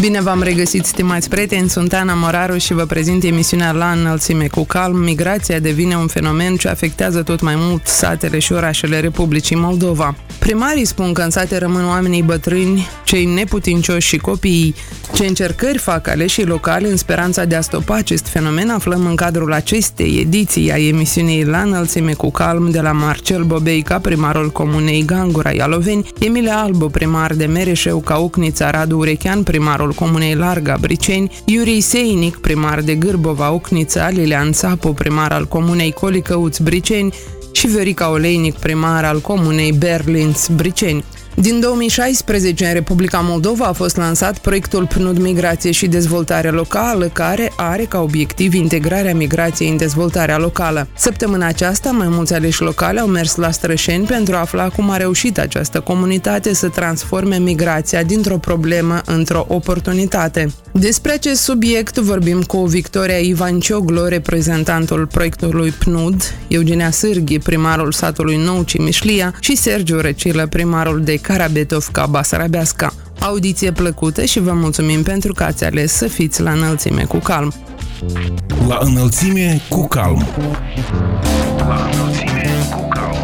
Bine v-am regăsit, stimați prieteni, sunt Ana Moraru și vă prezint emisiunea La înălțime cu calm. Migrația devine un fenomen ce afectează tot mai mult satele și orașele Republicii Moldova. Primarii spun că în sate rămân oamenii bătrâni, cei neputincioși și copiii. Ce încercări fac aleșii locale în speranța de a stopa acest fenomen aflăm în cadrul acestei ediții a emisiunii La înălțime cu calm de la Marcel Bobeica, primarul comunei Gangura Ialoveni, Emilia Albu, primar de Mereșeu, Caucnița, Radu Urechean, primarul comunei Larga Briceni, Iurii Seinic, primar de Gârbova Ucnița, Lilian Țapu, primar al comunei Colicăuți Briceni, și Viorica Oleinic, primar al comunei Berlins Briceni. Din 2016, în Republica Moldova a fost lansat proiectul PNUD Migrație și Dezvoltare Locală, care are ca obiectiv integrarea migrației în dezvoltarea locală. Săptămâna aceasta, mai mulți aleși locale au mers la Strășeni pentru a afla cum a reușit această comunitate să transforme migrația dintr-o problemă într-o oportunitate. Despre acest subiect vorbim cu Victoria Ivan Cioglo, reprezentantul proiectului PNUD, Eugenia Sârghi, primarul satului Nou Cimișlia și Sergiu Răcilă, primarul de Carabetovca, Basarabeasca. Audiție plăcută și vă mulțumim pentru că ați ales să fiți la înălțime cu calm. La înălțime cu calm. La înălțime cu calm.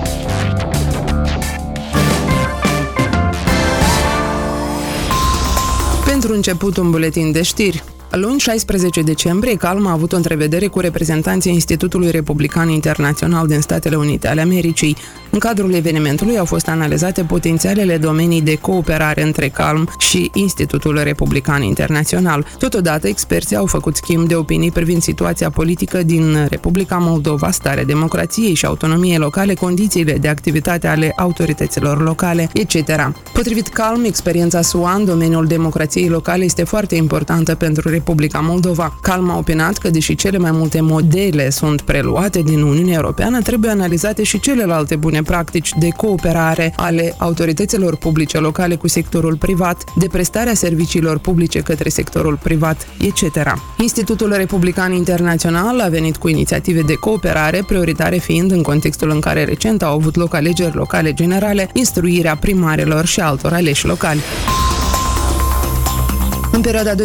Pentru început un buletin de știri. Luni 16 decembrie, Calm a avut o întrevedere cu reprezentanții Institutului Republican Internațional din Statele Unite ale Americii. În cadrul evenimentului au fost analizate potențialele domenii de cooperare între Calm și Institutul Republican Internațional. Totodată, experții au făcut schimb de opinii privind situația politică din Republica Moldova, starea democrației și autonomiei locale, condițiile de activitate ale autorităților locale, etc. Potrivit Calm, experiența SUA în domeniul democrației locale este foarte importantă pentru Republica Republica Moldova. Calm a opinat că, deși cele mai multe modele sunt preluate din Uniunea Europeană, trebuie analizate și celelalte bune practici de cooperare ale autorităților publice locale cu sectorul privat, de prestarea serviciilor publice către sectorul privat, etc. Institutul Republican Internațional a venit cu inițiative de cooperare, prioritare fiind în contextul în care recent au avut loc alegeri locale generale, instruirea primarilor și altor aleși locali. În perioada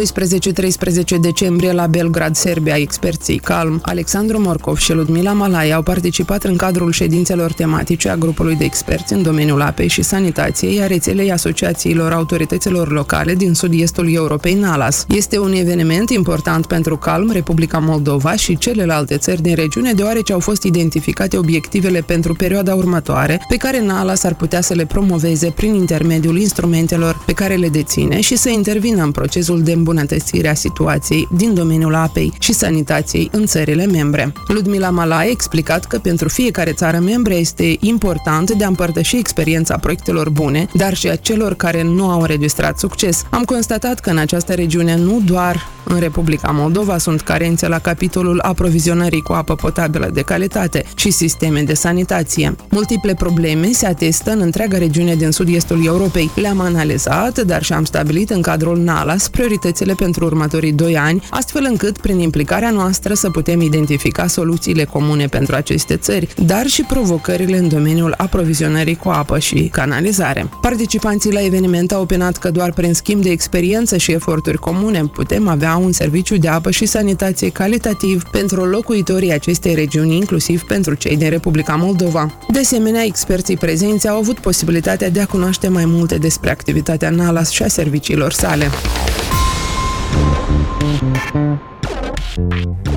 12-13 decembrie la Belgrad, Serbia, experții Calm, Alexandru Morcov și Ludmila Malai au participat în cadrul ședințelor tematice a grupului de experți în domeniul apei și sanitației a rețelei asociațiilor autorităților locale din sud-estul Europei NALAS. Este un eveniment important pentru Calm, Republica Moldova și celelalte țări din regiune, deoarece au fost identificate obiectivele pentru perioada următoare, pe care NALAS ar putea să le promoveze prin intermediul instrumentelor pe care le deține și să intervină în proces procesul de îmbunătățire a situației din domeniul apei și sanitației în țările membre. Ludmila Mala a explicat că pentru fiecare țară membre este important de a împărtăși experiența proiectelor bune, dar și a celor care nu au înregistrat succes. Am constatat că în această regiune nu doar în Republica Moldova sunt carențe la capitolul aprovizionării cu apă potabilă de calitate și sisteme de sanitație. Multiple probleme se atestă în întreaga regiune din sud-estul Europei. Le-am analizat, dar și am stabilit în cadrul NALAS prioritățile pentru următorii doi ani, astfel încât, prin implicarea noastră, să putem identifica soluțiile comune pentru aceste țări, dar și provocările în domeniul aprovizionării cu apă și canalizare. Participanții la eveniment au opinat că doar prin schimb de experiență și eforturi comune putem avea un serviciu de apă și sanitație calitativ pentru locuitorii acestei regiuni, inclusiv pentru cei din Republica Moldova. De asemenea, experții prezenți au avut posibilitatea de a cunoaște mai multe despre activitatea NALAS și a serviciilor sale.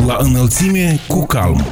La înălțime cu calm.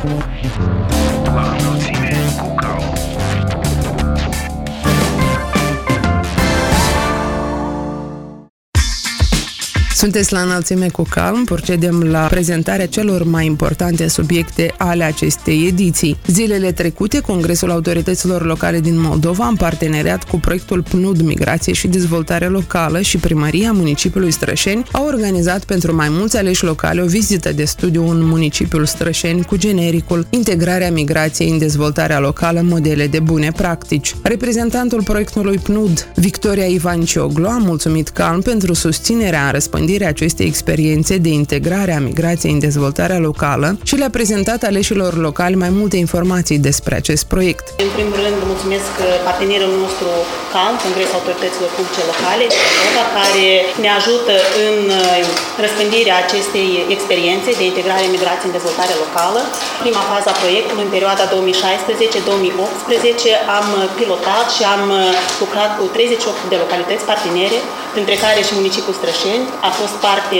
Sunteți la înălțime cu calm, procedem la prezentarea celor mai importante subiecte ale acestei ediții. Zilele trecute, Congresul Autorităților Locale din Moldova, în parteneriat cu proiectul PNUD Migrație și Dezvoltare Locală și Primăria Municipiului Strășeni, au organizat pentru mai mulți aleși locale o vizită de studiu în municipiul Strășeni cu genericul Integrarea migrației în dezvoltarea locală, modele de bune practici. Reprezentantul proiectului PNUD, Victoria Ivan Cioglu, a mulțumit calm pentru susținerea în răspândirea răspândirea acestei experiențe de integrare a migrației în dezvoltarea locală și le-a prezentat aleșilor locali mai multe informații despre acest proiect. În primul rând, mulțumesc partenerul nostru CAN, Congresul Autorităților Publice Locale, care ne ajută în uh, răspândirea acestei experiențe de integrare migrației în dezvoltare locală. Prima fază a proiectului, în perioada 2016-2018, am pilotat și am uh, lucrat cu 38 de localități partenere, printre care și municipiul Strășeni. A fost parte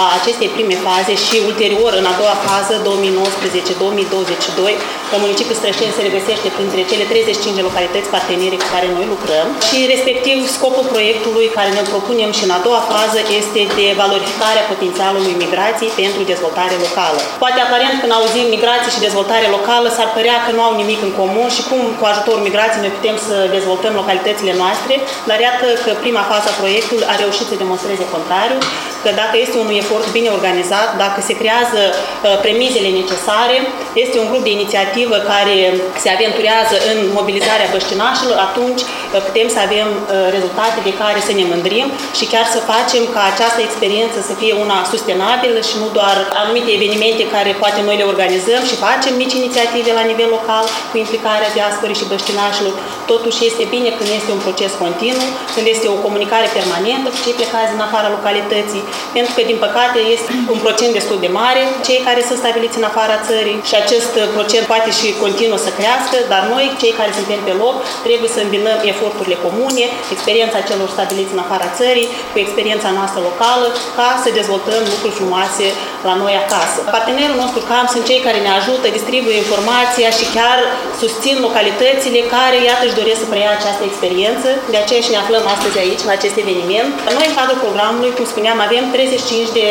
a acestei prime faze și ulterior, în a doua fază, 2019-2022, municipiul Strășeni se regăsește printre cele 35 de localități partenere cu care noi lucrăm și respectiv scopul proiectului care ne propunem și în a doua fază este de valorificarea potențialului migrației pentru dezvoltare locală. Poate aparent când auzim migrație și dezvoltare locală s-ar părea că nu au nimic în comun și cum cu ajutorul migrației noi putem să dezvoltăm localitățile noastre, dar iată că prima fază a proiectului a reușit să demonstreze contrariul, că dacă este un efort bine organizat, dacă se creează uh, premizele necesare, este un grup de inițiativă care se aventurează în mobilizarea băștinașilor, atunci uh, putem să avem uh, rezultate de care să ne mândrim și chiar să facem ca această experiență să fie una sustenabilă și nu doar anumite evenimente care poate noi le organizăm și facem mici inițiative la nivel local cu implicarea diasporii și băștinașilor. Totuși este bine când este un proces continuu, când este o comunicare permanentă cu cei plecați în afara localității, pentru că, din păcate, este un procent destul de mare, cei care sunt stabiliți în afara țării și acest procent poate și continuă să crească, dar noi, cei care suntem pe loc, trebuie să îmbinăm eforturile comune, experiența celor stabiliți în afara țării, cu experiența noastră locală, ca să dezvoltăm lucruri frumoase la noi acasă. Partenerul nostru CAM sunt cei care ne ajută, distribuie informația și chiar susțin localitățile care, iată, își doresc să preia această experiență. De aceea și ne aflăm astăzi aici, la acest eveniment. Noi, în cadrul programului, cum spuneam, avem 35 de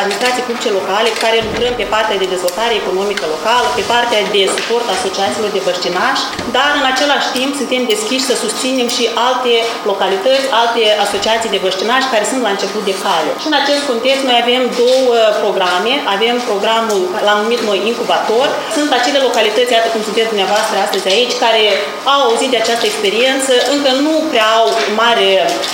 administrații publice locale cu care lucrăm pe partea de dezvoltare economică locală, pe partea de suport asociațiilor de bărcinași, dar în același timp suntem deschiși să susținem și alte localități, alte asociații de bărcinași care sunt la început de cale. Și în acest context noi avem două programe. Avem programul, l-am numit noi incubator. Sunt acele localități, iată cum sunteți dumneavoastră astăzi aici, care au auzit de această experiență, încă nu prea au mare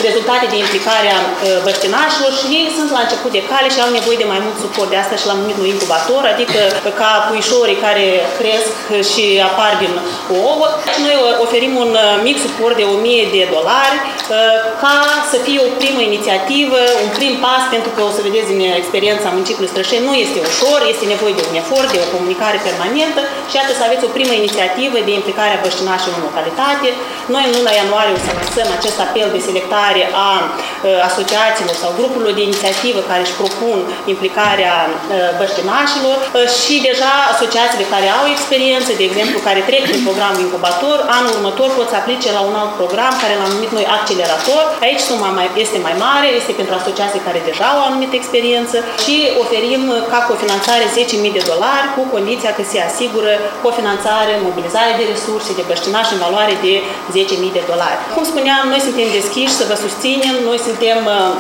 rezultate de implicare a bărcinașilor și ei sunt la început de cale și au nevoie de mai mult suport. De asta și l-am numit noi incubator, adică ca puișorii care cresc și apar din ouă. Și noi oferim un uh, mic suport de 1000 de dolari uh, ca să fie o primă inițiativă, un prim pas, pentru că o să vedeți din experiența municipiului Strășeni, nu este ușor, este nevoie de un efort, de o comunicare permanentă și iată să aveți o primă inițiativă de implicare a băștinașilor în localitate. Noi în luna ianuarie o să lansăm acest apel de selectare a uh, asociațiilor sau grupurilor de inițiativă care își propun implicarea uh, băștinașilor uh, și deja asociațiile care au experiență, de exemplu, care trec prin programul incubator, anul următor pot să aplice la un alt program care l-am numit noi accelerator. Aici suma mai, este mai mare, este pentru asociații care deja au o anumită experiență și oferim ca cofinanțare 10.000 de dolari cu condiția că se asigură cofinanțare, mobilizare de resurse, de băștinași în valoare de 10.000 de dolari. Cum spuneam, noi suntem deschiși să vă susținem, noi suntem uh,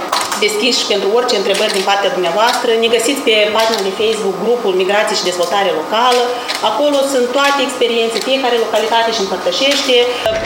deschiși pentru orice întrebări din partea dumneavoastră. Ne găsiți pe pagina de Facebook, grupul Migrație și Dezvoltare Locală. Acolo sunt toate experiențe, fiecare localitate și împărtășește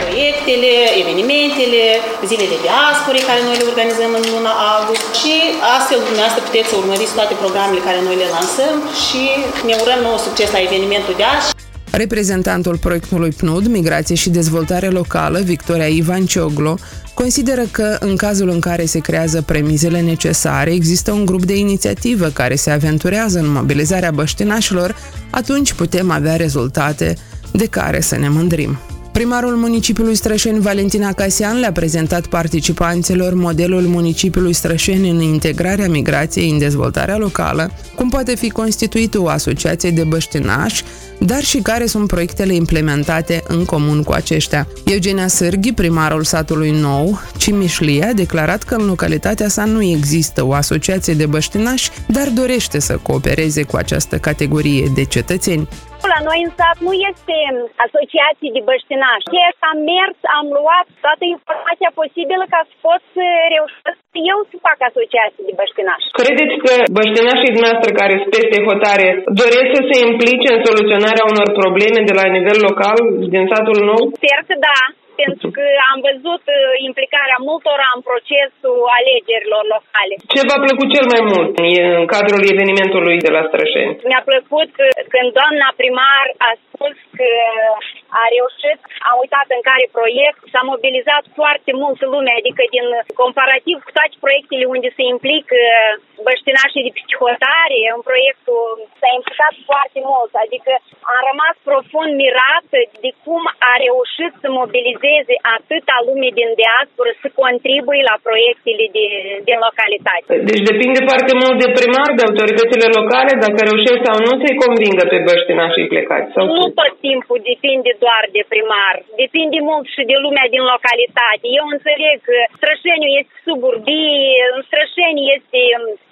proiectele, evenimentele, zilele diaspore care noi le organizăm în luna august și astfel dumneavoastră puteți să urmăriți toate programele care noi le lansăm și ne urăm nou succes la evenimentul de azi. Reprezentantul proiectului PNUD, Migrație și Dezvoltare Locală, Victoria Ivan Cioglo, consideră că în cazul în care se creează premizele necesare, există un grup de inițiativă care se aventurează în mobilizarea băștinașilor, atunci putem avea rezultate de care să ne mândrim. Primarul municipiului Strășeni, Valentina Casian, le-a prezentat participanților modelul municipiului Strășeni în integrarea migrației în dezvoltarea locală, cum poate fi constituită o asociație de băștinași, dar și care sunt proiectele implementate în comun cu aceștia. Eugenia Sârghi, primarul satului nou, Cimișlie, a declarat că în localitatea sa nu există o asociație de băștinași, dar dorește să coopereze cu această categorie de cetățeni. La noi în sat nu este asociații de băștinași. Chiar am mers, am luat toată informația posibilă ca să pot să reușesc eu să fac asociații de băștinași. Credeți că băștinașii dumneavoastră care sunt peste hotare doresc să se implice în soluționarea unor probleme de la nivel local din satul nou? Sper că da pentru că am văzut uh, implicarea multora în procesul alegerilor locale. Ce v-a plăcut cel mai mult în cadrul evenimentului de la Strășeni? Mi-a plăcut când doamna primar a spus că a reușit, a uitat în care proiect, s-a mobilizat foarte mult lume, adică din comparativ cu toate proiectele unde se implică băștinașii de psihotare, în proiectul s-a implicat foarte mult, adică am rămas profund mirat de cum a reușit să mobilizeze atâta lume din diaspora să contribuie la proiectele de, din localitate. Deci depinde foarte mult de primar, de autoritățile locale, dacă reușesc sau nu să-i convingă pe băștinașii plecați. Sau nu tot timpul depinde doar de primar. Depinde mult și de lumea din localitate. Eu înțeleg că Strășeniu este suburbii, în Strășeni este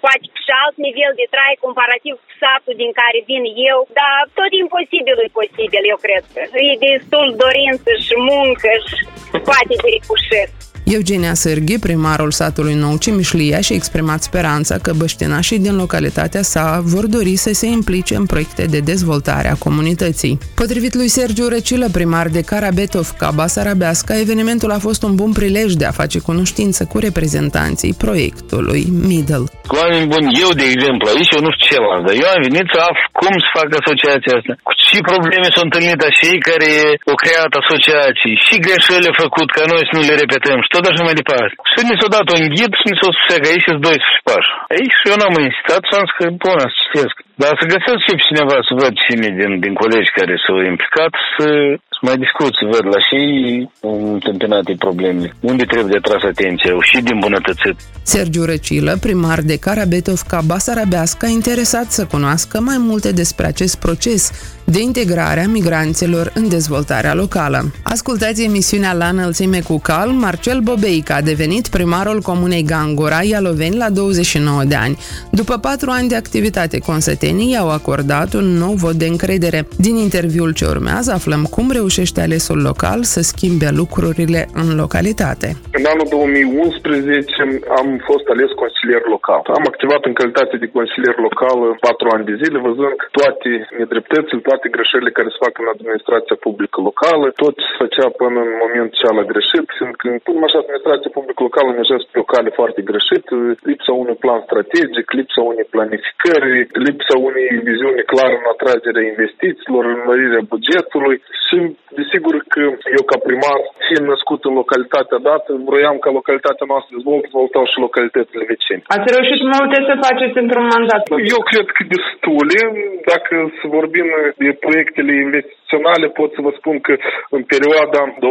poate și alt nivel de trai comparativ cu satul din care vin eu, dar tot imposibil e posibil, eu cred. E destul dorință și muncă și poate de reușit. Eugenia Sârghi, primarul satului Nou Cimișlia, și-a exprimat speranța că băștinașii din localitatea sa vor dori să se implice în proiecte de dezvoltare a comunității. Potrivit lui Sergiu Răcilă, primar de Carabetov, Cabas Arabeasca, evenimentul a fost un bun prilej de a face cunoștință cu reprezentanții proiectului Middle. Oameni buni, eu de exemplu, aici eu nu știu ce la, dar eu am venit să aflu cum să fac asociația asta, cu ce probleme s-au întâlnit a cei care au creat asociații, și greșelile făcut ca noi să nu le repetăm și tot așa mai departe. Și mi s-a dat un ghid și mi s-a spus că aici sunt 12 pași. Aici și eu n-am insistat și am zis că, bun, să citesc. Dar să găsesc și cineva să văd cine din, din colegi care s-au implicat să mai discut, să văd la și întâmpinate probleme. Unde trebuie de tras atenția și din bunătățit. Sergiu Răcilă, primar de Carabetov ca Basarabeasca, interesat să cunoască mai multe despre acest proces de integrare a migranților în dezvoltarea locală. Ascultați emisiunea La înălțime cu calm. Marcel Bobeica a devenit primarul comunei Gangura, Ialoveni, la 29 de ani. După patru ani de activitate, consătenii i-au acordat un nou vot de încredere. Din interviul ce urmează, aflăm cum reușește alesul local să schimbe lucrurile în localitate. În anul 2011 am fost ales consilier local. Am activat în calitate de consilier local patru ani de zile, văzând toate nedreptățile, toate greșelile care se fac în administrația publică locală, tot se făcea până în momentul ce a greșit, fiindcă până așa administrația publică locală mergea pe o cale foarte greșită, lipsa unui plan strategic, lipsa unei planificări, lipsa unei viziuni clare în atragerea investițiilor, în mărirea bugetului și desigur că eu ca primar, fiind născut în localitatea dată, vroiam ca localitatea noastră să dezvoltau și localitățile vecine. Ați reușit multe să faceți într-un mandat? Eu cred că destule. Dacă să vorbim de proiectele investiționale, pot să vă spun că în perioada 2015-2019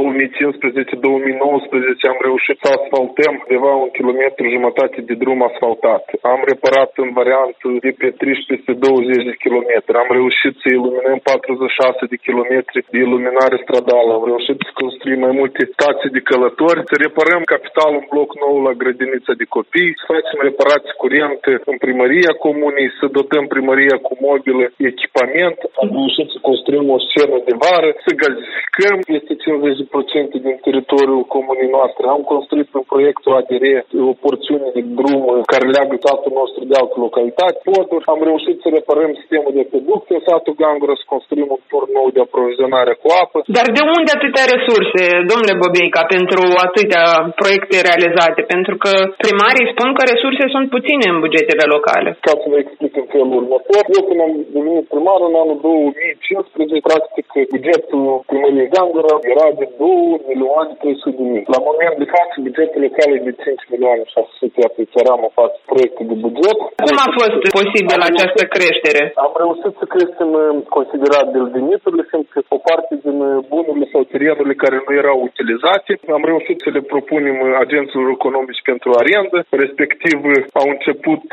am reușit să asfaltăm undeva un kilometru jumătate de drum asfaltat. Am reparat în variantă de pe 13 20 de kilometri. Am reușit să iluminăm 46 de kilometri de iluminare stradală. Am reușit să construim mai multe stații de călători, să reparăm capital un bloc nou la grădinița de copii, să facem reparații curente în primăria comunei, să dotăm primăria cu mobilă, echipament. Am reușit să construim o scenă de vară, să gazificăm peste 50% din teritoriul comunii noastre. Am construit un proiectul ADR o porțiune de drum care leagă satul nostru de altă localitate, poduri. Am reușit să reparăm sistemul de producție în satul Gangură, să construim un tur nou de aprovizionare cu apă. Dar de unde atâtea resurse, domnule Bobeica, pentru atâtea proiecte realizate? Pentru că primarii spun că resurse sunt puține în bugetele locale. Ca să vă explic în felul următor, eu când am devenit primar în anul 2015, practic bugetul primăriei Gangura era de 2 milioane 300 de mii. La moment de față, bugetul local e de 5 milioane 600, iată, țăram în față proiecte de buget. Cum a fost posibil această creștere? Am reușit să creștem uh, considerabil veniturile, fiindcă o parte din uh, bunurile sau terenurile care nu erau utilizate, am reușit să le propunem uh, agenților economici pentru arendă, respectiv au început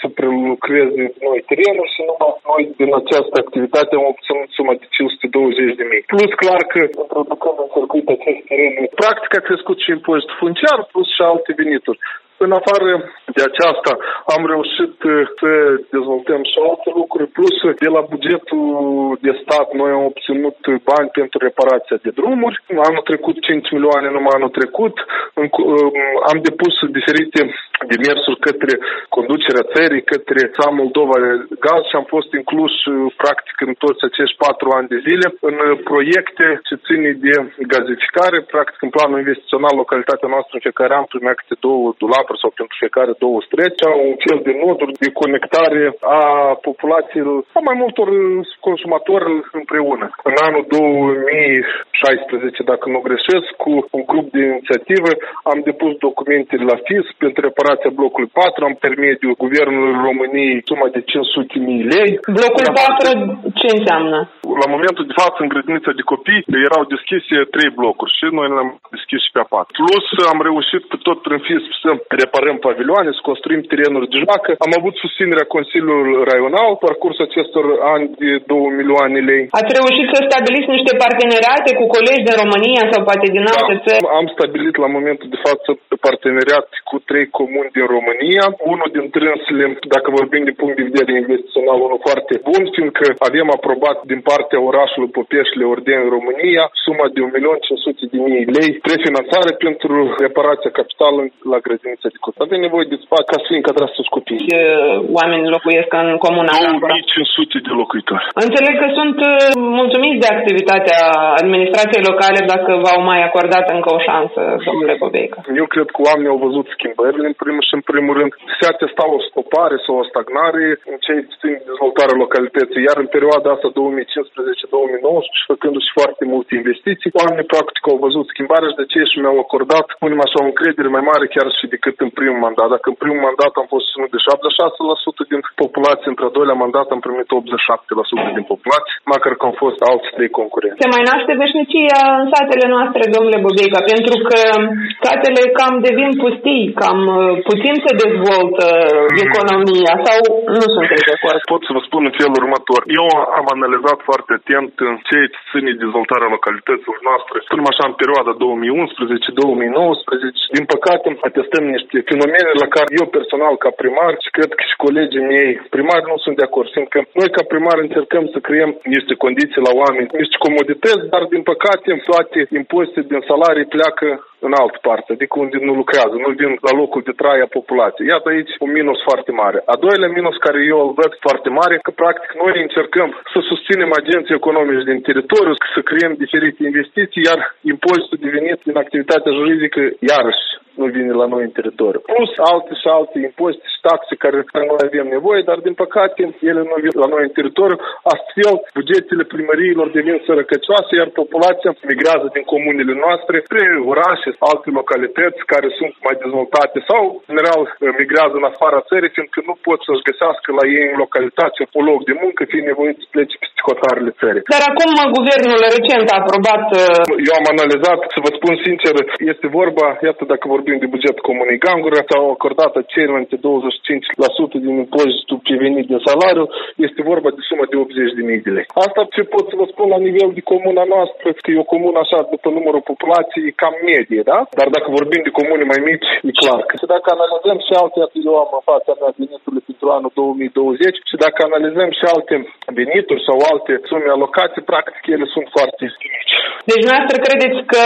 să prelucreze noi terenuri și numai noi din această activitate am obținut suma de 520 de mii. Plus clar că introducând în circuit acest teren, practic a crescut și impozitul funciar plus și alte venituri. În afară de aceasta, am reușit uh, să dezvoltăm și alte lucruri, plus de la bugetul de stat noi am obținut bani pentru reparația de drumuri. Anul trecut 5 milioane, numai anul trecut. Um, am depus diferite demersuri către conducerea țării, către țara Moldova Gaz și am fost inclus uh, practic în toți acești patru ani de zile în uh, proiecte ce ține de gazificare, practic în planul investițional localitatea noastră în fiecare an primea câte două dulapuri sau pentru fiecare două străzi, un fel de noduri de conectare a populației, a mai multor consumatori împreună. În anul 2016, dacă nu greșesc, cu un grup de inițiativă am depus documente la FIS pentru reparația blocului 4, am intermediul Guvernului României suma de 500 mii lei. Blocul 4 ce înseamnă? La momentul de față, în grădinița de copii, erau deschise trei blocuri și noi le-am deschis și pe a patru. Plus, am reușit tot prin FIS să reparăm pavilioane, să construim terenuri de joacă. Am avut susținerea Consiliului Raional, parcursul acestor ani de 2 milioane lei. Ați reușit să stabiliți niște parteneriate cu colegi din România sau poate din alte da, țări? Am stabilit la momentul de față parteneriat cu trei comuni din România. Unul din trânsele, dacă vorbim din punct de vedere investițional, unul foarte bun, fiindcă avem aprobat din partea orașului Popeșle Orden România suma de 1.500.000 lei prefinanțare pentru reparația capitală la grădinița de copii. Avem nevoie de spațiu ca să fie încadrați toți copiii. Oameni locuiesc în comuna 2500 de locuitori. Înțeleg că sunt uh, mulțumiți de activitatea administrației locale dacă v-au mai acordat încă o șansă, domnule Bobeica. Eu cred că oamenii au văzut schimbările în primul și în primul rând. Se atesta o stopare sau o stagnare în ce țin dezvoltarea localității, iar în perioada asta 2015-2019, făcându-și foarte multe investiții, oamenii practic au văzut schimbarea și de ce și mi-au acordat, punem așa, o încredere mai mare chiar și decât în primul mandat. Dacă în primul mandat am fost susținut de 76% din populație, într-al doilea mandat am primit 87% din populație, măcar că au fost alți trei concurenți. Se mai naște veșnicia în satele noastre, domnule Bobeica, pentru că satele cam devin pustii, cam uh, puțin se dezvoltă mm. economia sau nu sunteți de acord? Pot să vă spun în felul următor. Eu am analizat foarte atent în ce ține dezvoltarea localităților noastre, spunem așa, în perioada 2011-2019. Din păcate, atestăm niște fenomene la care eu personal, ca primar, și cred că și colegii mei primari nu sunt de acord. Fiindcă noi, ca primar, încercăm să creăm niște condiții la oameni, niște comodități, dar, din păcate, toate impozite din salarii pleacă în altă parte, adică unde nu lucrează, nu vin la locul de trai a populației. Iată aici un minus foarte mare. A doilea minus care eu îl văd foarte mare, că practic noi încercăm să susținem agenții economici din teritoriu, să creăm diferite investiții, iar impozitul de venit din activitatea juridică, iarăși, nu vine la noi în teritoriu. Plus alte și alte impozite și taxe care, care noi avem nevoie, dar din păcate ele nu vin la noi în teritoriu. Astfel, bugetele primăriilor devin sărăcăcioase, iar populația migrează din comunele noastre spre orașe, alte localități care sunt mai dezvoltate sau, în general, migrează în afara țării, fiindcă nu pot să-și găsească la ei în localitate un loc de muncă, fie nevoit să plece peste cotarele țării. Dar acum guvernul recent a aprobat... Uh, Eu am analizat, să vă spun sincer, este vorba, iată dacă vorbim de buget comunei Gangura, s-au acordat celelalte 25% din impozitul prevenit de salariu, este vorba de sumă de 80 de mii de lei. Asta ce pot să vă spun la nivel de comuna noastră, că e o comună așa, după numărul populației, cam medie, da? Dar dacă vorbim de comune mai mici, e clar. Că dacă analizăm și alte, eu am în fața mea veniturile pentru anul 2020 și dacă analizăm și alte venituri sau alte sume alocate, practic ele sunt foarte mici. Deci noastră credeți că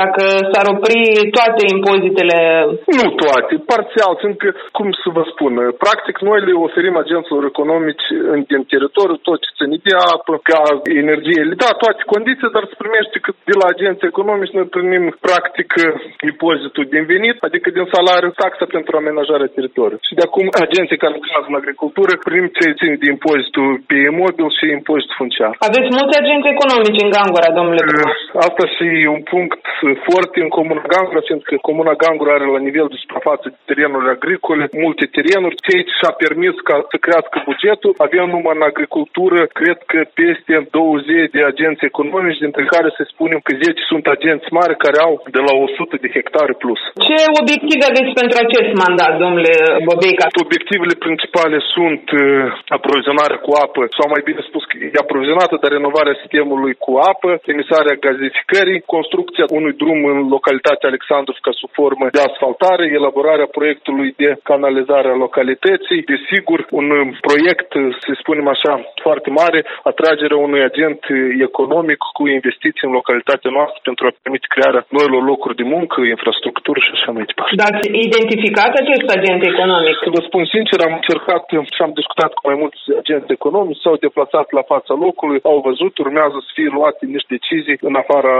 dacă s-ar opri toate impozitele... Nu toate, parțial, fiindcă, cum să vă spun, practic noi le oferim agenților economici în, din teritoriu tot ce ține de apă, gaz, energie, da, toate condiții, dar se primește că de la agenții economici noi primim practic aplică impozitul din venit, adică din salariu, taxa pentru amenajarea teritoriului. Și de acum agenții care lucrează în agricultură prim ce țin de impozitul pe imobil și impozitul funciar. Aveți mulți agenți economici în Gangura, domnule primar. Asta și un punct foarte în Comuna Gangura, fiindcă Comuna Gangura are la nivel de suprafață de terenuri agricole multe terenuri, ceea ce și-a permis ca să crească bugetul. Avem numai în agricultură, cred că peste 20 de agenți economici, dintre care să spunem că 10 sunt agenți mari care au de la 100 de hectare plus. Ce obiective aveți pentru acest mandat, domnule Bobeica? Obiectivele principale sunt uh, aprovizionarea cu apă, sau mai bine spus că e aprovizionată, dar renovarea sistemului cu apă, emisarea gazificării, construcția unui drum în localitatea Alexandrovca sub formă de asfaltare, elaborarea proiectului de canalizare a localității, desigur, un uh, proiect, uh, să spunem așa, foarte mare, atragerea unui agent economic cu investiții în localitatea noastră pentru a permite crearea noilor locuri de muncă, infrastructură și așa mai departe. Dar ați identificat acest agent economic? Să vă spun sincer, am încercat și am discutat cu mai mulți agenți economici, s-au deplasat la fața locului, au văzut, urmează să fie luate niște decizii în afara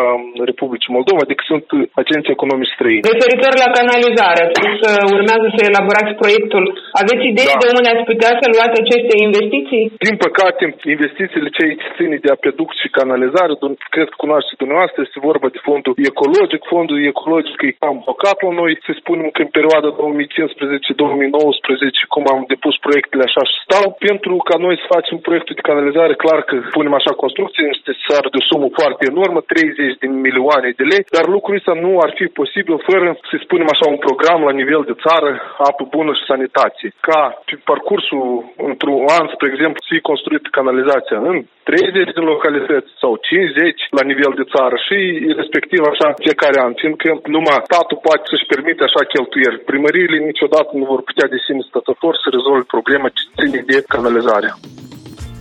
Republicii Moldova, adică sunt agenți economici străini. Referitor la canalizare, ați spus că urmează să elaborați proiectul. Aveți idei Da. de unde ați putea să luați aceste investiții? Din păcate, investițiile ce aici ține de apeduct și canalizare, dun- cred că cunoașteți dumneavoastră, este vorba de fondul ecologic. Fondul ecologic e cam blocat la noi. Să spunem că în perioada 2015-2019, cum am depus proiectele așa și stau, pentru ca noi să facem proiectul de canalizare, clar că punem așa construcție, este necesar de o sumă foarte enormă, 30 de milioane de lei, dar lucrul ăsta nu ar fi posibil fără, să spunem așa, un program la nivel de țară, apă bună și sanitate. Ca pe parcursul într-un an, spre exemplu, să fie construită canalizația în 30 de localități sau 50 la nivel de țară și respectiv așa fiecare an, fiindcă numai statul poate să-și permite așa cheltuieli. Primăriile niciodată nu vor putea de sine stătător să rezolve problema ce ține de canalizare.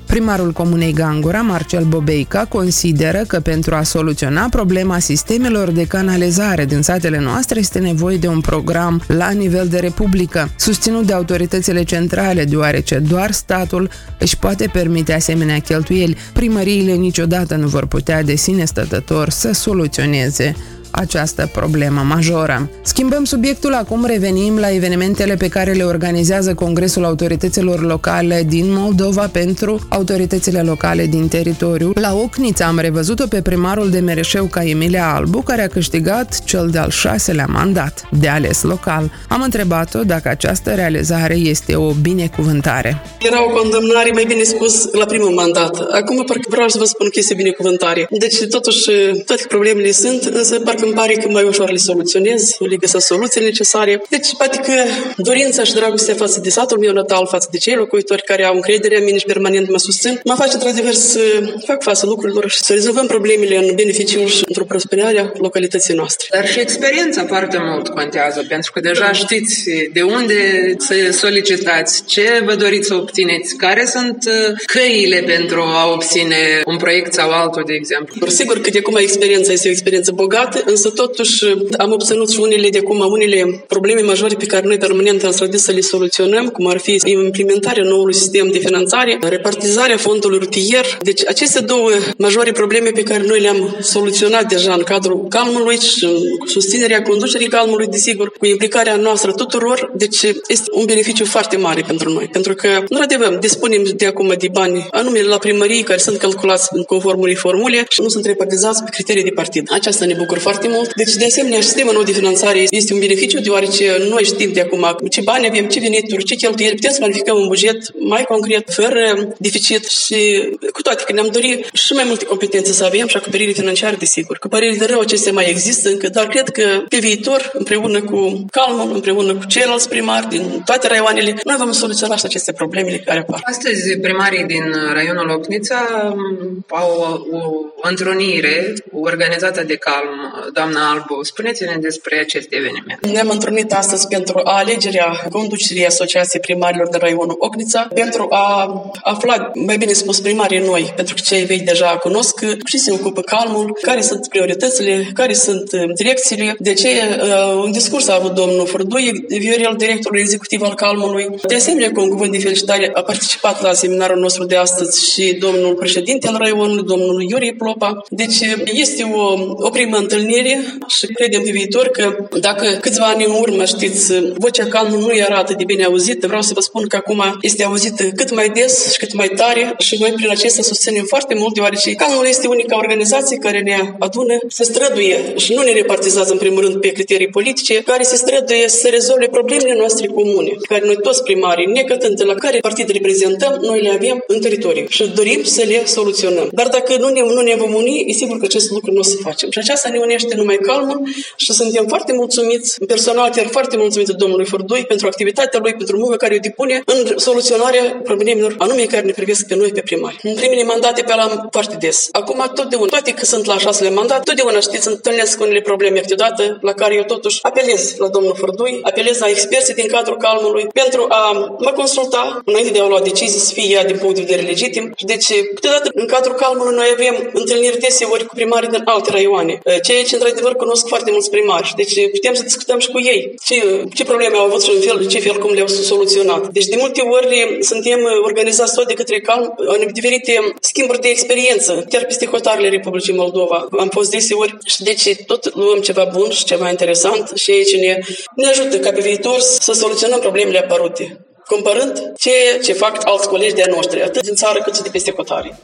Primarul Comunei Gangura, Marcel Bobeica, consideră că pentru a soluționa problema sistemelor de canalizare din satele noastre este nevoie de un program la nivel de republică, susținut de autoritățile centrale, deoarece doar statul își poate permite asemenea cheltuieli. Primăriile niciodată nu vor putea de sine stătător să soluționeze această problemă majoră. Schimbăm subiectul acum, revenim la evenimentele pe care le organizează Congresul Autorităților Locale din Moldova pentru autoritățile locale din teritoriu. La Ocnița am revăzut-o pe primarul de Mereșeu ca Emilia Albu, care a câștigat cel de-al șaselea mandat de ales local. Am întrebat-o dacă această realizare este o binecuvântare. Era o condamnare, mai bine spus, la primul mandat. Acum parcă vreau să vă spun că este binecuvântare. Deci, totuși, toate problemele sunt, însă parcă îmi pare că mai ușor le soluționez, le găsesc soluțiile necesare. Deci, poate că dorința și dragostea față de satul meu natal, față de cei locuitori care au încredere în mine și permanent mă susțin, mă face într-adevăr să fac față lucrurilor și să rezolvăm problemele în beneficiul și într-o prosperare a localității noastre. Dar și experiența foarte mult contează, pentru că deja știți de unde să solicitați, ce vă doriți să obțineți, care sunt uh, căile pentru a obține un proiect sau altul, de exemplu. Sigur că de acum experiența este o experiență bogată, însă totuși am obținut și unele de acum unele probleme majore pe care noi permanent am străduit să le soluționăm, cum ar fi implementarea noului sistem de finanțare, repartizarea fondului rutier. Deci aceste două majore probleme pe care noi le-am soluționat deja în cadrul calmului și cu susținerea conducerii calmului, desigur, cu implicarea noastră tuturor, deci este un beneficiu foarte mare pentru noi. Pentru că, într-adevăr, dispunem de acum de bani anume la primării care sunt calculați în conform unei formule și nu sunt repartizați pe criterii de partid. Aceasta ne bucur foarte mult. Deci, de asemenea, sistemul nou de finanțare este un beneficiu deoarece noi știm de acum ce bani avem, ce venituri, ce cheltuieli, putem să planificăm un buget mai concret, fără deficit și cu toate că ne-am dorit și mai multe competențe să avem și acoperire financiară, desigur. Că părere de rău acestea mai există încă, dar cred că pe viitor, împreună cu Calmul, împreună cu ceilalți primari din toate raioanele, noi vom soluționa și aceste probleme care apar. Astăzi, primarii din raionul Ocnița um, au o, o întrunire organizată de Calm, doamna Albu. Spuneți-ne despre acest eveniment. Ne-am întrunit astăzi pentru a alegerea conducerii Asociației Primarilor de Raionul Ocnița, pentru a afla, mai bine spus, primarii noi, pentru că cei vechi deja cunosc și se ocupă calmul, care sunt prioritățile, care sunt uh, direcțiile. De ce uh, un discurs a avut domnul Furdui, Viorel, directorul executiv al calmului. De asemenea, cu un cuvânt de felicitare, a participat la seminarul nostru de astăzi și domnul președinte al raionului, domnul Iurie Plopa. Deci este o, o primă întâlnire subliniere și credem pe viitor că dacă câțiva ani în urmă, știți, vocea calmă nu era atât de bine auzită, vreau să vă spun că acum este auzită cât mai des și cât mai tare și noi prin acesta susținem foarte mult, deoarece calmul este unica organizație care ne adună, se străduie și nu ne repartizează în primul rând pe criterii politice, care se străduie să rezolve problemele noastre comune, care noi toți primarii, necătând de la care partid reprezentăm, noi le avem în teritoriu și dorim să le soluționăm. Dar dacă nu ne, nu ne vom uni, e sigur că acest lucru nu o să facem. Și aceasta ne unește numai calmă și suntem foarte mulțumiți, personal chiar foarte mulțumiți domnului Fordui pentru activitatea lui, pentru munca care o depune în soluționarea problemelor anume care ne privesc pe noi, pe primari. În primele mandate pe la foarte des. Acum, totdeauna, toate că sunt la șasele mandat, totdeauna știți, întâlnesc unele probleme câteodată la care eu totuși apelez la domnul Fordui, apelez la experții din cadrul calmului pentru a mă consulta înainte de a lua decizii să fie ea din punct de vedere legitim. Deci, câteodată, în cadrul calmului, noi avem întâlniri deseori cu primarii din alte raioane, ceea ce, într-adevăr, cunosc foarte mulți primari. Deci, putem să discutăm și cu ei ce, ce probleme au avut și în fel, ce fel, cum le-au soluționat. Deci, de multe ori, suntem organizați tot de către calm în diferite schimburi de experiență, chiar peste hotarele Republicii Moldova. Am fost deseori și deci tot luăm ceva bun și ceva interesant și aici ne, ne ajută ca pe viitor să soluționăm problemele apărute comparând ce, ce fac alți colegi de-a noștri, atât din țară cât și de peste cotare.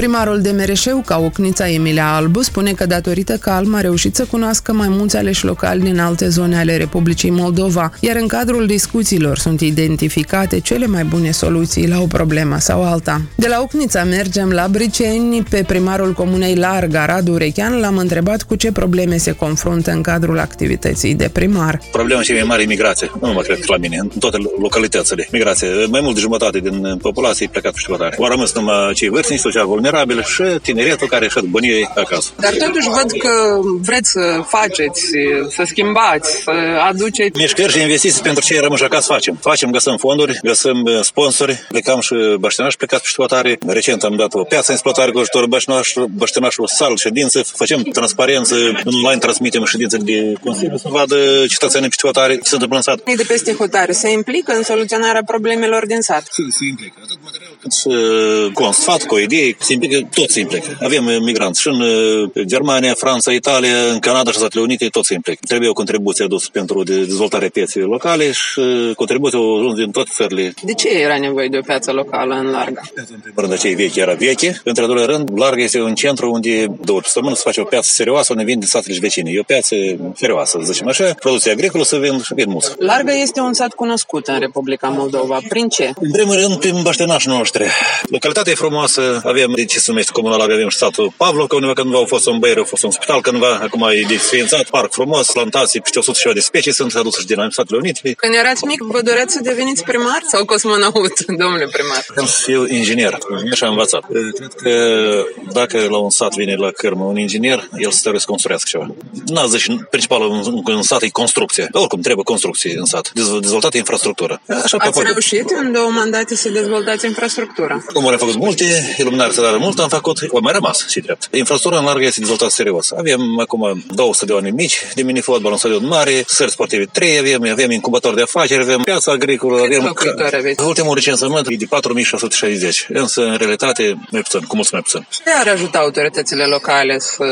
Primarul de Mereșeu, ca Ocnița Emilia Albu, spune că datorită calm a reușit să cunoască mai mulți aleși locali din alte zone ale Republicii Moldova, iar în cadrul discuțiilor sunt identificate cele mai bune soluții la o problemă sau alta. De la Ocnița mergem la Briceni, pe primarul comunei Larga, Radu Urechean, l-am întrebat cu ce probleme se confruntă în cadrul activității de primar. Problema cea mai mare e migrație. Nu mă cred că la mine, în toate localitățile. Migrație. Mai mult de jumătate din populație e plecat pe Au rămas numai cei vârstnici, social vulnerabili și tineretul care își banii acasă. Dar totuși văd că vreți să faceți, să schimbați, să aduceți... Mișcări și investiții pentru cei rămâși acasă facem. Facem, găsim fonduri, găsim uh, sponsori, plecăm și băștinași plecați pe exploatare. Recent am dat o piață în exploatare cu ajutorul băștinașul sală ședință, facem transparență, online transmitem ședințe de Consiliu să vadă cetățenii pe exploatare ce se întâmplă în sat. de peste hotare se implică în soluționarea problemelor din sat? Se, se implică. Atât material cât cu un sfat, cu o idee, se implică toți se implică. Avem uh, migranți și în uh, Germania, Franța, Italia, în Canada și Statele Unite, toți se implică. Trebuie o contribuție adusă pentru dezvoltarea pieței locale și uh, contribuția o din toate țările. De ce era nevoie de o piață locală în Larga? Piața, în primul rând, cei vechi era veche. Între doilea rând, Larga este un centru unde două săptămâni se face o piață serioasă unde vin din satele vecine. E o piață serioasă, să zicem așa. Producția agricolă să vin și vin mulți. Larga este un sat cunoscut în Republica Moldova. Prin ce? În primul rând, prin baștenașii noștri. Localitatea e frumoasă, avem de ce se numește comunal, avem și satul Pavlovca, unde cândva au fost un băier, au fost un spital cândva, acum e desființat, parc frumos, plantații, peste 100 și de specii sunt aduse și din Statele Unite. Când erați mic, vă doreați să deveniți primar sau cosmonaut, domnule primar? Vreau să fiu inginer, și am învățat. Cred că dacă la un sat vine la cărmă un inginer, el să trebuie să construiască ceva. N-a zis, principalul în, în sat e construcție. Oricum, trebuie construcție în sat. Dezvoltată infrastructură. Așa Ați reușit în două mandate să dezvoltați infrastructura? Cum am făcut multe, iluminare solară mult am făcut, o mai rămas și drept. Infrastructura în largă este dezvoltată serios. Avem acum două stadioane mici de mini-fotbal, un stadion mare, sări sportive 3, avem, avem incubator de afaceri, avem piața agricolă, avem... Ultimul recensământ e de 4660, însă în realitate mai puțin, cu mult mai puțin. Ce ar ajuta autoritățile locale să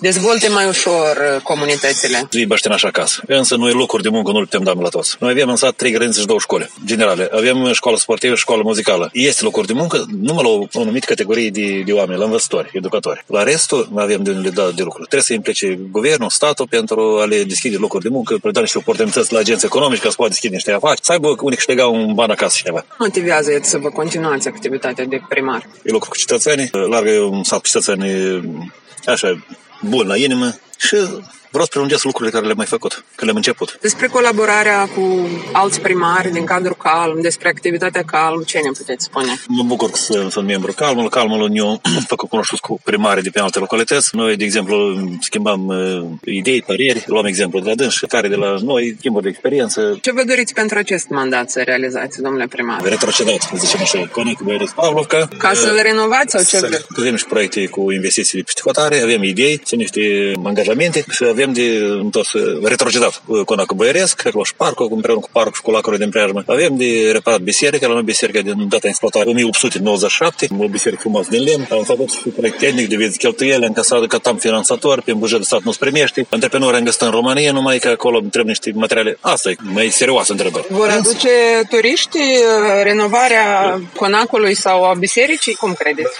dezvolte mai ușor uh, comunitățile? Îi așa acasă. Însă noi locuri de muncă nu le putem da la toți. Noi avem în sat trei grădinițe și două școli generale. Avem școală sportivă și școală muzicală. Este locuri de muncă numai la o, o anumită categorie de, de oameni, la învățători, educatori. La restul nu avem de unde le da de lucru. Trebuie să implice guvernul, statul pentru a le deschide locuri de muncă, pentru da niște oportunități la agenții economici ca să poată deschide niște afaceri, să aibă unii câștiga un ban acasă și ceva. Motivează să vă continuați activitatea de primar? E lucru cu cetățenii, largă un sat cu cetățenii așa, bun la inimă și vreau să prelungesc lucrurile care le-am mai făcut, că le-am început. Despre colaborarea cu alți primari din cadrul Calm, despre activitatea Calm, ce ne puteți spune? Mă bucur că sunt membru Calmul. Calmul nu făcut cunoscut cu primarii de pe alte localități. Noi, de exemplu, schimbam uh, idei, parieri, luăm exemplu de la dâns, care de la noi, schimburi de experiență. Ce vă doriți pentru acest mandat să realizați, domnule primar? Retrocedat, zicem așa, Conic Băieres Pavlovca. Ca să-l renovați sau ce vreți? Avem și proiecte cu investiții de peste hotare, avem idei, sunt niște angajamente aranjamente și avem de întors retrocedat conacul băieresc, acolo și parcul, împreună cu parcul și cu lacul din preajmă. Avem de reparat biserica, la noi biserica din data exploatare 1897, o biserică frumos din lemn. Am făcut și proiect tehnic de vieți cheltuieli, am casat că tam finanțator, pe buget de stat nu-ți primești. Antreprenori am găsit în România, numai că acolo trebuie niște materiale. Asta e mai serioasă întrebare. Vor aduce turiști renovarea conacului sau a bisericii? Cum credeți?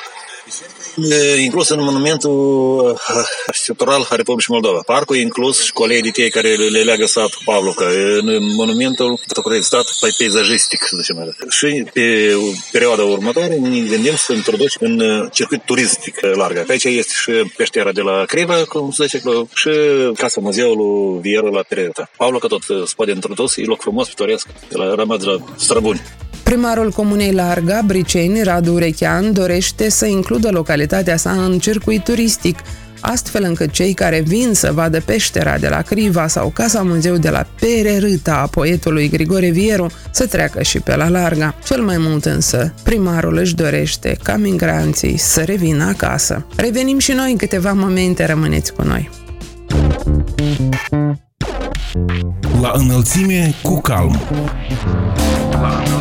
Inclus în monumentul arhitectural a Republicii Moldova. Parcul e inclus școlii de tei care le leagă satul Pavlovca. În monumentul de stat pe peisajistic, să zicem așa. Și pe perioada următoare ne gândim să introducem în circuit turistic larg. Aici este și peștera de la Criva, cum se zice, și casa muzeului Vieră la Pereta. Pavlovca tot se poate introdus, e loc frumos, pitoresc, de la rămas de la străbuni. Primarul Comunei Larga, Briceni, Radu Urechean, dorește să includă localitatea sa în circuit turistic, astfel încât cei care vin să vadă peștera de la Criva sau Casa Muzeu de la Pere Râta a poetului Grigore Vieru să treacă și pe la Larga. Cel mai mult însă, primarul își dorește ca migranții să revină acasă. Revenim și noi în câteva momente, rămâneți cu noi. La înălțime cu calm. La înălțime.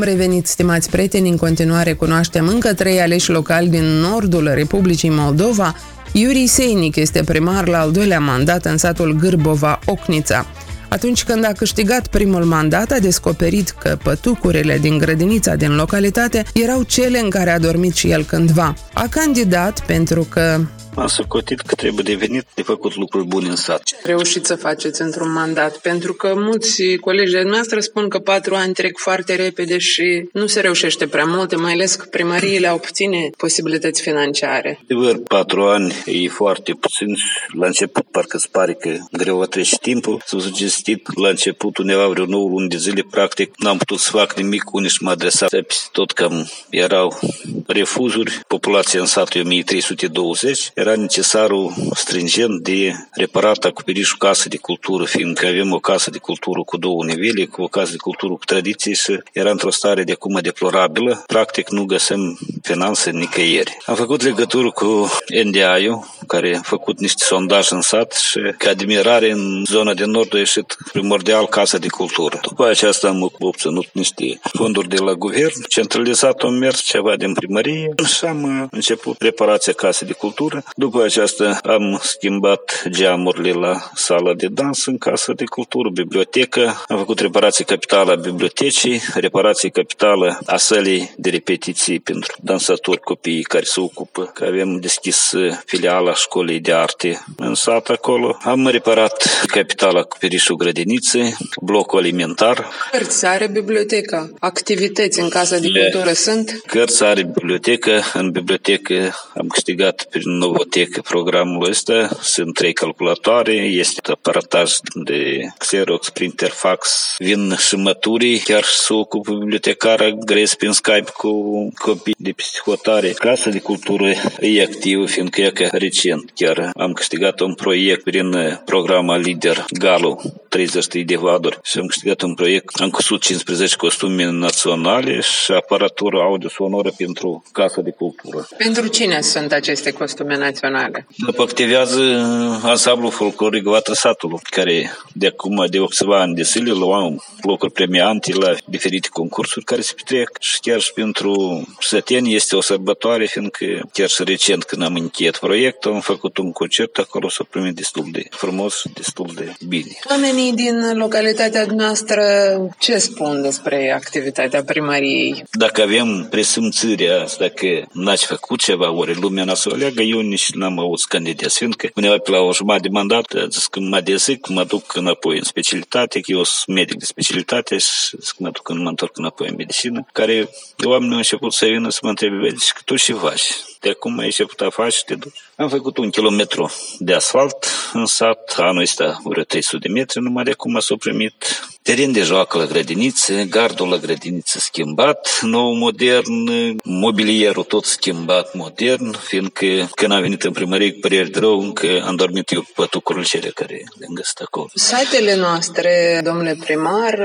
Am revenit, stimați prieteni, în continuare cunoaștem încă trei aleși locali din nordul Republicii Moldova. Iuri Seinic este primar la al doilea mandat în satul Gârbova, Ocnița. Atunci când a câștigat primul mandat, a descoperit că pătucurile din grădinița din localitate erau cele în care a dormit și el cândva. A candidat pentru că am socotit că trebuie devenit de făcut lucruri bune în sat. Reușit să faceți într-un mandat, pentru că mulți colegi de noastre spun că patru ani trec foarte repede și nu se reușește prea multe, mai ales că primăriile au puține posibilități financiare. Adevăr, patru ani e foarte puțin. La început parcă îți pare că greu a trece timpul. S-a sugestit la început undeva vreo 9 luni de zile, practic n-am putut să fac nimic, unii și mă adresa tot cam erau refuzuri. Populația în sat e 1320, era necesarul stringent de reparat acoperișul casă de cultură, fiindcă avem o casă de cultură cu două nivele, cu o casă de cultură cu tradiții și era într-o stare de acum deplorabilă. Practic nu găsim finanțe nicăieri. Am făcut legătură cu NDI-ul, care a făcut niște sondaj în sat și ca admirare în zona de nord a ieșit primordial Casa de Cultură. După aceasta am obținut niște fonduri de la guvern, centralizat am mers ceva din primărie și am început reparația Casei de Cultură. După aceasta am schimbat geamurile la sala de dans în Casa de Cultură, bibliotecă, am făcut reparație capitală a bibliotecii, reparație capitală a sălii de repetiții pentru dansatori copii care se ocupă, că avem deschis filiala școlii de arte în sat acolo. Am reparat capitala cu perișul grădiniței, blocul alimentar. Cărți are biblioteca, activități în Casa de Cultură sunt? Cărți are bibliotecă, în bibliotecă am câștigat prin novotecă programul ăsta, sunt trei calculatoare, este aparataj de Xerox, printer, fax, vin și măturii, chiar și se ocupă bibliotecara, grez prin Skype cu copii de psihotare. Casa de Cultură e activă, fiindcă e că recent chiar am câștigat un proiect prin programa Lider Galo, 30 de vaduri și am câștigat un proiect. Am cusut 15 costume naționale și aparatură audio-sonoră pentru Casa de Cultură. Pentru cine sunt aceste costume naționale? După activează ansamblul folcloric Vatra Satului, care de acum de 8 ani de zile luau locuri premiante la diferite concursuri care se petrec și chiar și pentru săteni este o sărbătoare, fiindcă chiar și recent când am încheiat proiectul, am făcut un concert acolo, s-a primit destul de frumos, destul de bine. Oamenii din localitatea noastră ce spun despre activitatea primăriei? Dacă avem presimțirea asta că n-ați făcut ceva, ori lumea n-a să o leagă, eu nici n-am auzit candidat, fiindcă undeva pe la o jumătate de mandat, zis că mă dezic, mă duc înapoi în specialitate, că eu sunt medic de specialitate și zic că mă duc, mă întorc înapoi în medicină, care oamenii au început să vină să mă întrebe, vezi, că tu și faci? De acum ai început a face și te duci. Am făcut un kilometru de asfalt în sat, anul ăsta vreo 300 de metri, numai de acum s-au primit teren de joacă la grădiniță, gardul la grădiniță schimbat, nou modern, mobilierul tot schimbat modern, fiindcă când am venit în primărie cu păreri de rău, încă am dormit eu pe pătucurile cele care le-am găsit acolo. Satele noastre, domnule primar,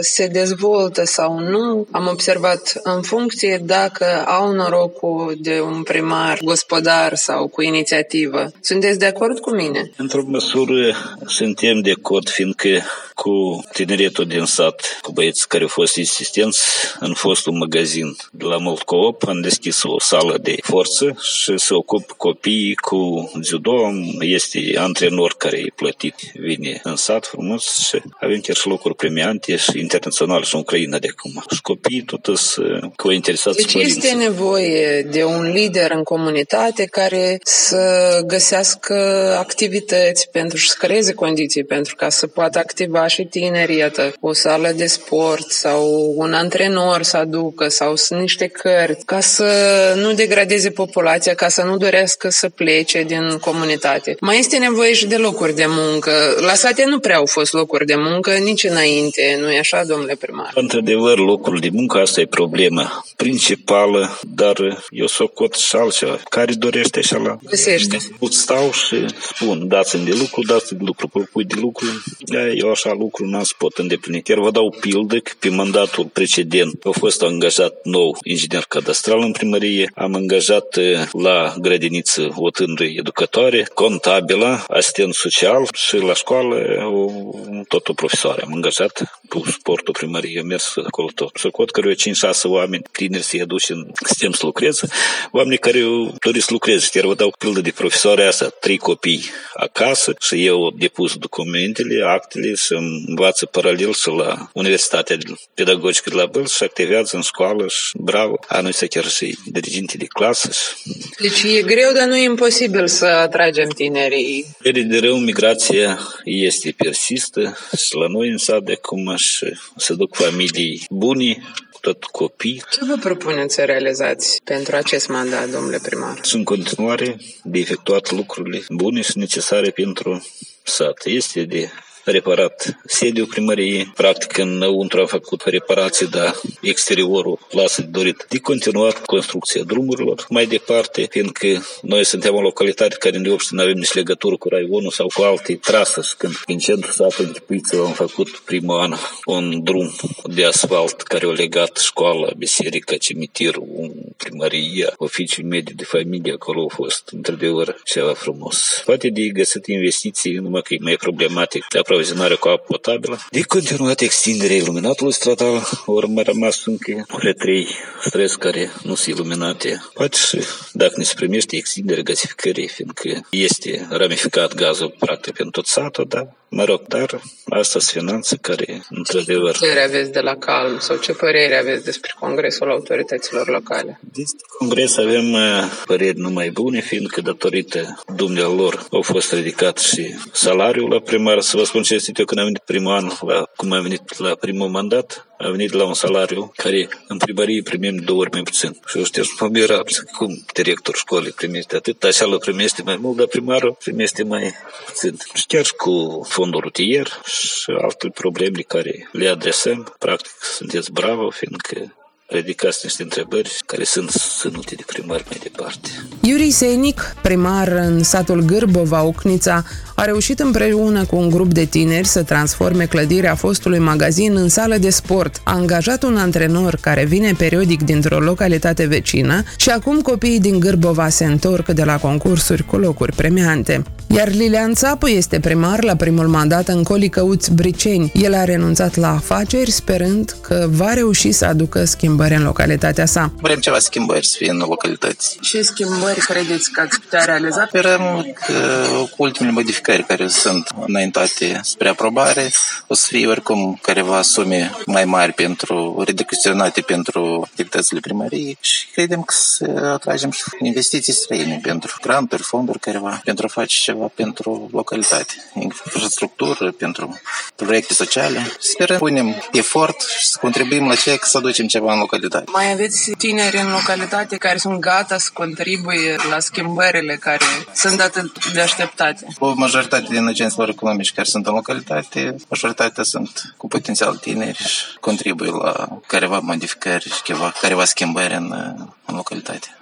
se dezvoltă sau nu, am observat în funcție dacă au norocul de un primar gospodar sau cu inițiativă. Sunteți de acord cu mine? Într-o măsură suntem de acord, fiindcă cu tineretul din sat, cu băieți care au fost insistenți, în fostul magazin de la Multcoop, am deschis o sală de forță și se ocup copiii cu judo. Este antrenor care e plătit, vine în sat frumos și avem chiar și locuri premiante și internaționale și în Ucraina de acum. Și copiii tot sunt cu interesați Deci este nevoie de un lider în comunitate care să găsească activități pentru să creeze condiții pentru ca să poată activa și tineri, iată, o sală de sport sau un antrenor să aducă sau sunt niște cărți, ca să nu degradeze populația, ca să nu dorească să plece din comunitate. Mai este nevoie și de locuri de muncă. La sate nu prea au fost locuri de muncă nici înainte, nu e așa, domnule primar? Într-adevăr, locul de muncă, asta e problema principală, dar eu socot și altceva. Care dorește așa la... Găsește. Stau și spun, dați-mi de lucru, dați-mi de lucru, propui de lucru. Eu așa lucru n-am să pot îndeplini. Chiar vă dau pildă că pe mandatul precedent a fost angajat nou inginer cadastral în primărie, am angajat la grădiniță o tânără educatoare, contabilă, asistent social și la școală o, tot o profesoară. Am angajat cu sportul primăriei, am mers acolo tot. Și cot că 5-6 oameni tineri se aduc în sistem să lucreze, oameni care au dorit să lucreze. Chiar vă dau pildă de profesoarea asta, trei copii acasă și eu depus documentele, actele și învață paralel și la Universitatea Pedagogică de la Băl și activează în școală și bravo. Anul ăsta chiar și diriginte de clasă. Și... Deci e greu, dar nu e imposibil să atragem tinerii. De rău, migrația este persistă și la noi în sat de acum și se duc familii buni, tot copii. Ce vă propuneți să realizați pentru acest mandat, domnule primar? Sunt în continuare de efectuat lucrurile bune și necesare pentru sat. Este de reparat sediul primăriei. Practic, înăuntru am făcut reparații, dar exteriorul lasă de dorit. De continuat construcția drumurilor mai departe, fiindcă noi suntem o localitate care în obște nu avem nici legătură cu Raionul sau cu alte trase. Când în centru satului Tipuiță am făcut primul an un drum de asfalt care a legat școala, biserica, cimitirul, primăria, oficiul mediu de familie, acolo a fost într-adevăr ceva frumos. Poate de găsit investiții, numai că e mai problematic de aprovizionare cu apă potabilă. De continuat extinderea iluminatului stradal, ori mai rămas încă cele trei străzi care nu sunt iluminate. Poate și dacă ne se primește extinderea gasificării, fiindcă este ramificat gazul practic în tot satul, dar Mă rog, dar asta sunt finanțe care, într-adevăr... Ce părere aveți de la CALM sau ce părere aveți despre Congresul Autorităților Locale? Despre Congres avem păreri numai bune, fiindcă datorită dumnealor au fost ridicat și salariul la primar. Să vă spun ce este eu când am venit primul an, la, cum am venit la primul mandat, am venit la un salariu care în primărie primim două ori mai puțin. Și eu știu, mă miram, cum director școlii primește atât, așa îl primește mai mult, dar primarul primește mai puțin. Și chiar și cu fondul rutier și alte probleme care le adresăm. Practic, sunteți bravo, fiindcă ridicați niște întrebări care sunt sănute de primar mai departe. Iuri Seinic, primar în satul Gârbova, Ucnița, a reușit împreună cu un grup de tineri să transforme clădirea fostului magazin în sală de sport. A angajat un antrenor care vine periodic dintr-o localitate vecină și acum copiii din Gârbova se întorc de la concursuri cu locuri premiante. Iar Lilian Țapu este primar la primul mandat în Colicăuți Briceni. El a renunțat la afaceri sperând că va reuși să aducă schimbări în localitatea sa. Vrem ceva schimbări să fie în localități. Ce schimbări credeți că ați putea realiza? Sperăm că cu ultimele modificări care sunt înaintate spre aprobare o să fie oricum careva sume mai mari pentru redirecționate pentru activitățile primăriei și credem că să atragem și investiții străine pentru granturi, fonduri careva, pentru a face ceva ceva pentru localitate, infrastructură, pentru proiecte sociale. Sperăm punem efort și să contribuim la ceea să aducem ceva în localitate. Mai aveți tineri în localitate care sunt gata să contribuie la schimbările care sunt atât de așteptate? O majoritate din agenților economici care sunt în localitate, majoritatea sunt cu potențial tineri și contribuie la careva modificări și careva schimbări în, în localitate.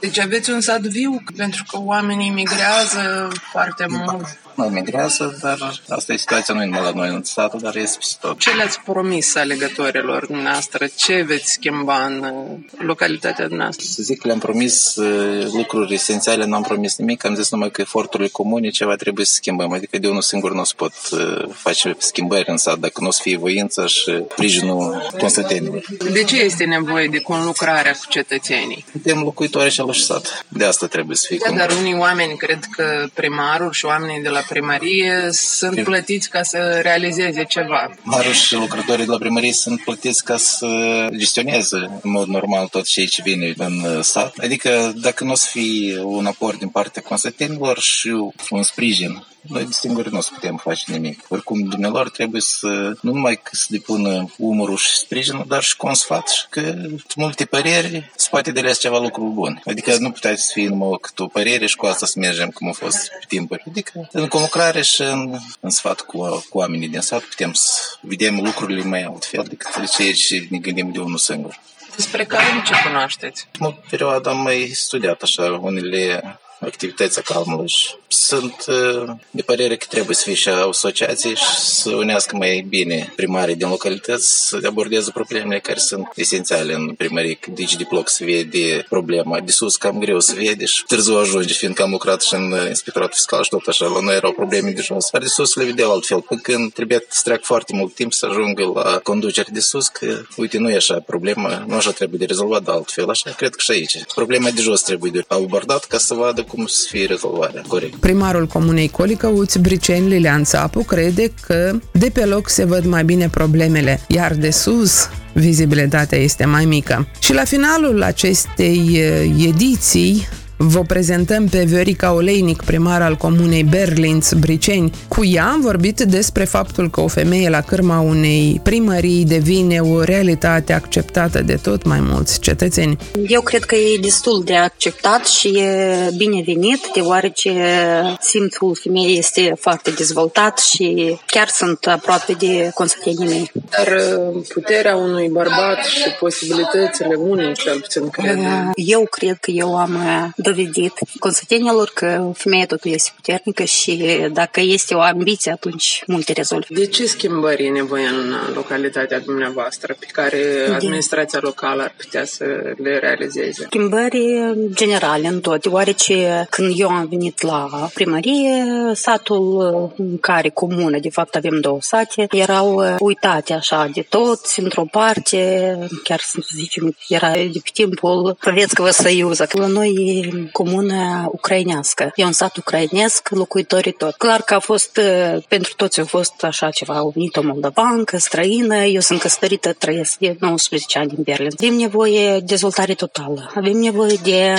Deci aveți un sat viu pentru că oamenii migrează foarte mult nu migrează, dar asta e situația nu numai la noi în stat, dar este peste tot. Ce le-ați promis alegătorilor noastre? Ce veți schimba în uh, localitatea noastră? Să zic că le-am promis uh, lucruri esențiale, n-am promis nimic, am zis numai că eforturile comune ceva trebuie să schimbăm, adică de unul singur nu se pot uh, face schimbări în sat dacă nu o să fie voința și sprijinul constătenilor. De ce este nevoie de conlucrarea cu cetățenii? Suntem locuitoare și sat. De asta trebuie să fie. Da, dar unii oameni cred că primarul și oamenii de la primărie sunt plătiți ca să realizeze ceva. Marul și lucrătorii de la primărie sunt plătiți ca să gestioneze în mod normal tot ceea ce vine în sat. Adică dacă nu o să fie un aport din partea consătenilor și un sprijin noi de singuri nu o să putem face nimic. Oricum, dumnealor trebuie să nu numai că să depună umărul și sprijinul, dar și cu un sfat și că multe păreri se poate de ceva lucruri bune. Adică nu puteți să fie numai câte o părere și cu asta să mergem cum a fost pe timpuri. Adică în conlucrare și în, în sfat cu, cu oamenii din sat putem să vedem lucrurile mai altfel decât de ceea ce ne gândim de unul singur. Despre care ce cunoașteți? În perioadă am mai studiat așa unele activități calmului sunt uh, de părere că trebuie să fie și asociații și să unească mai bine primarii din localități să abordeze problemele care sunt esențiale în primărie. Deci de bloc se vede problema, de sus cam greu să vede și târziu ajunge, fiindcă am lucrat și în inspectoratul fiscal și tot așa, la noi erau probleme de jos. Dar de sus le vedeau altfel, până când trebuie să treacă foarte mult timp să ajungă la conducere de sus, că uite, nu e așa problema, nu așa trebuie de rezolvat de altfel, așa cred că și aici. Problema de jos trebuie de abordat ca să vadă cum să fie rezolvarea corect. Primarul Comunei Colicăuți, Briceni Lilian Țapu, crede că de pe loc se văd mai bine problemele, iar de sus vizibilitatea este mai mică. Și la finalul acestei eh, ediții Vă prezentăm pe Viorica Oleinic, primar al comunei Berlinț, Briceni. Cu ea am vorbit despre faptul că o femeie la cârma unei primării devine o realitate acceptată de tot mai mulți cetățeni. Eu cred că e destul de acceptat și e binevenit, deoarece simțul femeii este foarte dezvoltat și chiar sunt aproape de consătenii mei. Dar uh, puterea unui bărbat și posibilitățile unui, cel puțin, cred. Eu cred că eu am dovedit consătenilor că femeia totul este puternică și dacă este o ambiție, atunci multe rezolvă. De ce schimbări e nevoie în uh, localitatea dumneavoastră pe care administrația locală ar putea să le realizeze? Schimbări generale în tot, deoarece când eu am venit la primărie, satul uh, în care comună, de fapt avem două sate, erau uh, uitate așa de toți, într-o parte, chiar să zicem, era de pe timpul Provețcăvă Săiuză. Noi comună ucrainească. E un sat ucrainesc, locuitorii tot. Clar că a fost, pentru toți a fost așa ceva, au venit o moldovancă, străină, eu sunt căsătorită, trăiesc de 19 ani în Berlin. Avem nevoie de dezvoltare totală, avem nevoie de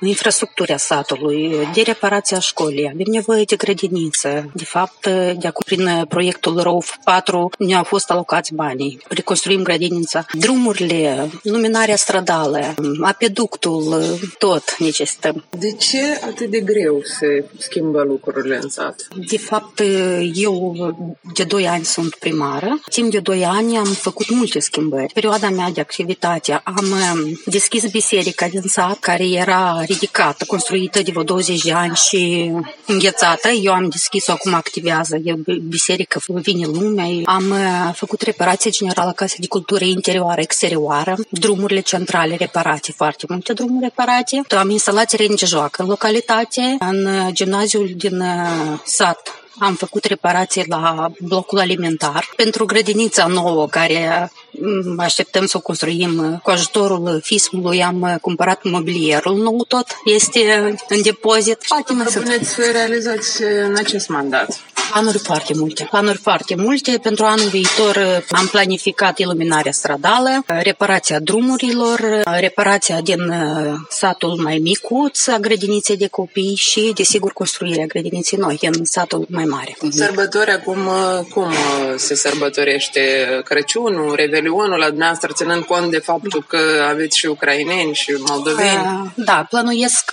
infrastructura satului, de reparația școlii, avem nevoie de grădiniță. De fapt, de acum, prin proiectul ROF 4 ne-au fost alocați banii. Reconstruim grădinița. Drumurile, luminarea stradală, apeductul, tot necesită de ce atât de greu se schimbă lucrurile în sat? De fapt, eu de 2 ani sunt primară. Timp de 2 ani am făcut multe schimbări. Perioada mea de activitate am deschis biserica din sat, care era ridicată, construită de vreo 20 de ani și înghețată. Eu am deschis-o, acum activează. E biserică, vine lumea. Am făcut reparație generală Casa de Cultură interioară, exterioară, drumurile centrale reparate, foarte multe drumuri reparate. Am instalat teren de joacă în localitate, în gimnaziul din sat am făcut reparații la blocul alimentar. Pentru grădinița nouă care așteptăm să o construim cu ajutorul FISM-ului, am cumpărat mobilierul nou tot, este în depozit. Fatima, să puneți să realizați în acest mandat? Planuri foarte multe. Planuri foarte multe. Pentru anul viitor uh, am planificat iluminarea stradală, reparația drumurilor, reparația din satul mai micuț a grădiniței de copii și, desigur, construirea grădiniței noi în satul mai mare. Sărbători acum, cum se sărbătorește Crăciunul, Revelionul la dumneavoastră, ținând cont de faptul că aveți și ucraineni și moldoveni? Da, plănuiesc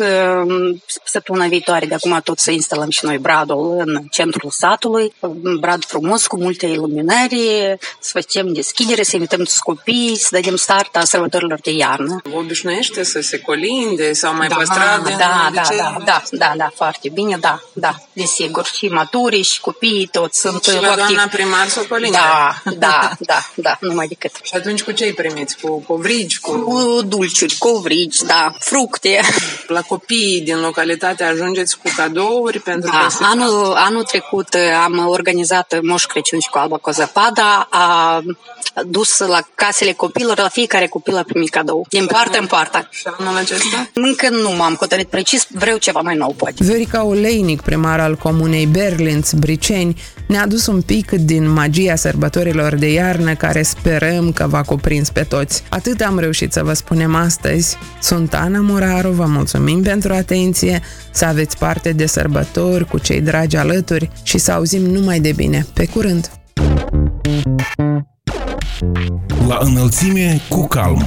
săptămâna viitoare de acum tot să instalăm și noi bradul în centrul satului, brad frumos cu multe iluminări, să facem deschidere, să invităm toți copii, să dăm start a sărbătorilor de iarnă. Vă obișnuiește să se colinde sau mai da, păstrat da, da, da, da, da, da, da, foarte bine, da, da, desigur. Și maturi și copii, toți sunt și la doamna primar să colinde. Da, da, da, da, numai decât. Și atunci cu ce îi primiți? Cu covrigi? Cu, cu dulciuri, covrigi, da, fructe. La copiii din localitate ajungeți cu cadouri pentru da, anul, anul trecut am organizat Moș Crăciun și cu Alba Cozăpada, a dus la casele copilor, la fiecare copil a primit cadou, din partea în partea. Și anul acesta? Încă nu m-am hotărât precis, vreau ceva mai nou, poate. Viorica Oleinic, primar al comunei Berlinț, Briceni, ne-a adus un pic din magia sărbătorilor de iarnă care sperăm că va cuprins pe toți. Atât am reușit să vă spunem astăzi. Sunt Ana Muraru, vă mulțumim pentru atenție, să aveți parte de sărbători cu cei dragi alături și să auzim numai de bine. Pe curând! La înălțime cu calm.